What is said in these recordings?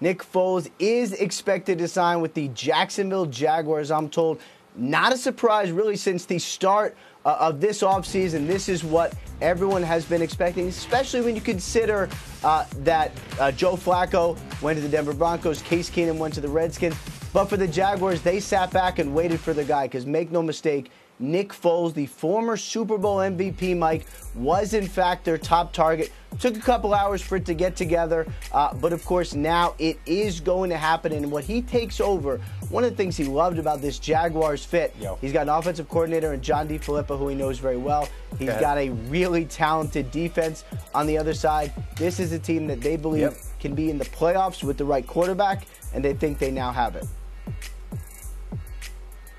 Nick Foles is expected to sign with the Jacksonville Jaguars, I'm told. Not a surprise, really, since the start uh, of this offseason. This is what everyone has been expecting, especially when you consider uh, that uh, Joe Flacco went to the Denver Broncos, Case Keenum went to the Redskins. But for the Jaguars, they sat back and waited for the guy because make no mistake, Nick Foles, the former Super Bowl MVP, Mike, was in fact their top target. Took a couple hours for it to get together, uh, but of course now it is going to happen. And what he takes over, one of the things he loved about this Jaguars fit, Yo. he's got an offensive coordinator in John DeFilippo, who he knows very well. He's okay. got a really talented defense on the other side. This is a team that they believe yep. can be in the playoffs with the right quarterback, and they think they now have it.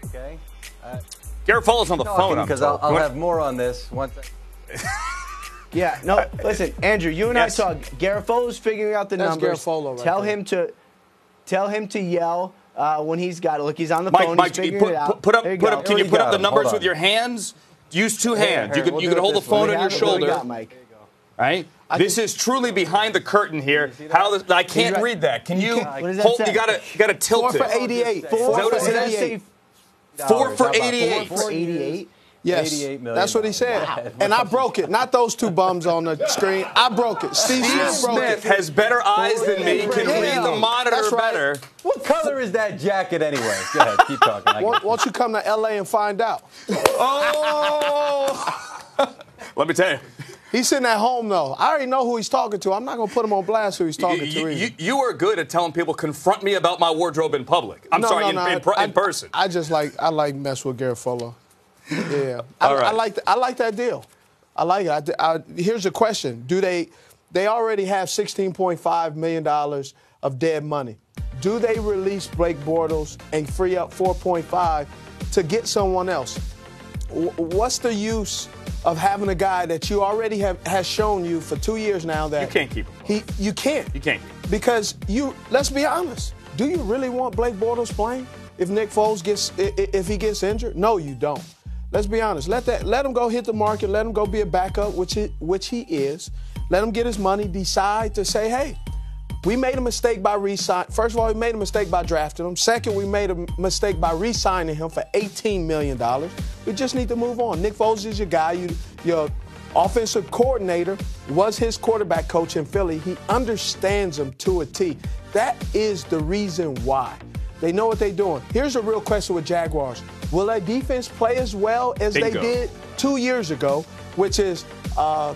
Okay. Uh, Garafolo on the phone because I'll, I'll have more on this once. yeah, no. Listen, Andrew, you and yes. I talk. Garafolo figuring out the That's numbers. Right tell there. him to, tell him to yell uh, when he's got it. Look, he's on the Mike, phone. Mike, he's put, put, put, up, put go. up. Can you put up the numbers with your hands? Use two hands. Here, you can we'll you can hold the phone on your shoulder. Got, Mike. Right. I this is truly behind the curtain here. How the, I can't right. read that. Can you? you hold, you gotta you gotta tilt Four it. for 88. Four for 88. Four for 88. Four for 88. Yes, that's what he said. Wow. And I broke it. Not those two bums on the screen. I broke it. Steve, Steve Smith has better eyes than me. Can yeah. read the monitor right. better. What color is that jacket anyway? Go ahead, keep talking. Why don't you come to L.A. and find out? Oh! Let me tell you. He's sitting at home though. I already know who he's talking to. I'm not going to put him on blast who he's talking you, to. You, you, are good at telling people confront me about my wardrobe in public. I'm no, sorry, no, in, no, in, I, in, person. I, I, just like I like mess with Garafolo. Yeah, I, I, like the, I like that deal. I like it. I, here's a question: Do they they already have 16.5 million dollars of dead money? Do they release Blake Bortles and free up 4.5 to get someone else? What's the use of having a guy that you already have has shown you for two years now that you can't keep him? He, you can't. You can't. Because you. Let's be honest. Do you really want Blake Bortles playing if Nick Foles gets if he gets injured? No, you don't. Let's be honest. Let that let him go hit the market. Let him go be a backup, which he, which he is. Let him get his money. Decide to say, hey, we made a mistake by re-signing. First of all, we made a mistake by drafting him. Second, we made a mistake by re-signing him for $18 million. We just need to move on. Nick Foles is your guy. You, your offensive coordinator was his quarterback coach in Philly. He understands him to a T. That is the reason why. They know what they're doing. Here's a real question with Jaguars. Will that defense play as well as Bingo. they did two years ago, which is uh,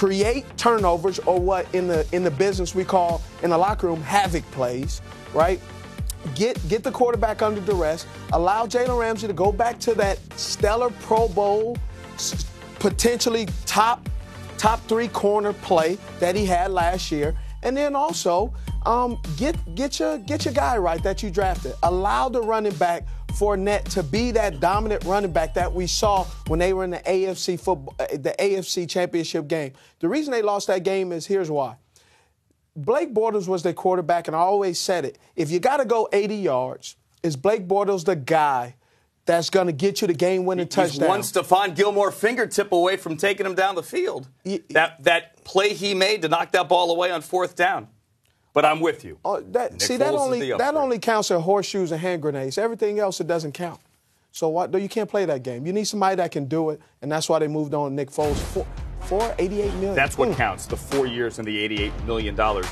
create turnovers or what in the in the business we call in the locker room havoc plays, right? Get get the quarterback under duress. Allow Jalen Ramsey to go back to that stellar Pro Bowl, potentially top top three corner play that he had last year, and then also um, get get your get your guy right that you drafted. Allow the running back Fournette to be that dominant running back that we saw when they were in the AFC football, uh, the AFC Championship game. The reason they lost that game is here's why. Blake Bortles was their quarterback, and I always said it. If you got to go 80 yards, is Blake Bortles the guy that's going to get you the game-winning touchdown? one Stephon Gilmore fingertip away from taking him down the field. that that play he made to knock that ball away on fourth down. But I'm with you. Oh, that, see, that only that only counts at horseshoes and hand grenades. Everything else, it doesn't count. So what? You can't play that game. You need somebody that can do it, and that's why they moved on Nick Foles for, for 88 million. That's what mm. counts. The four years and the 88 million dollars.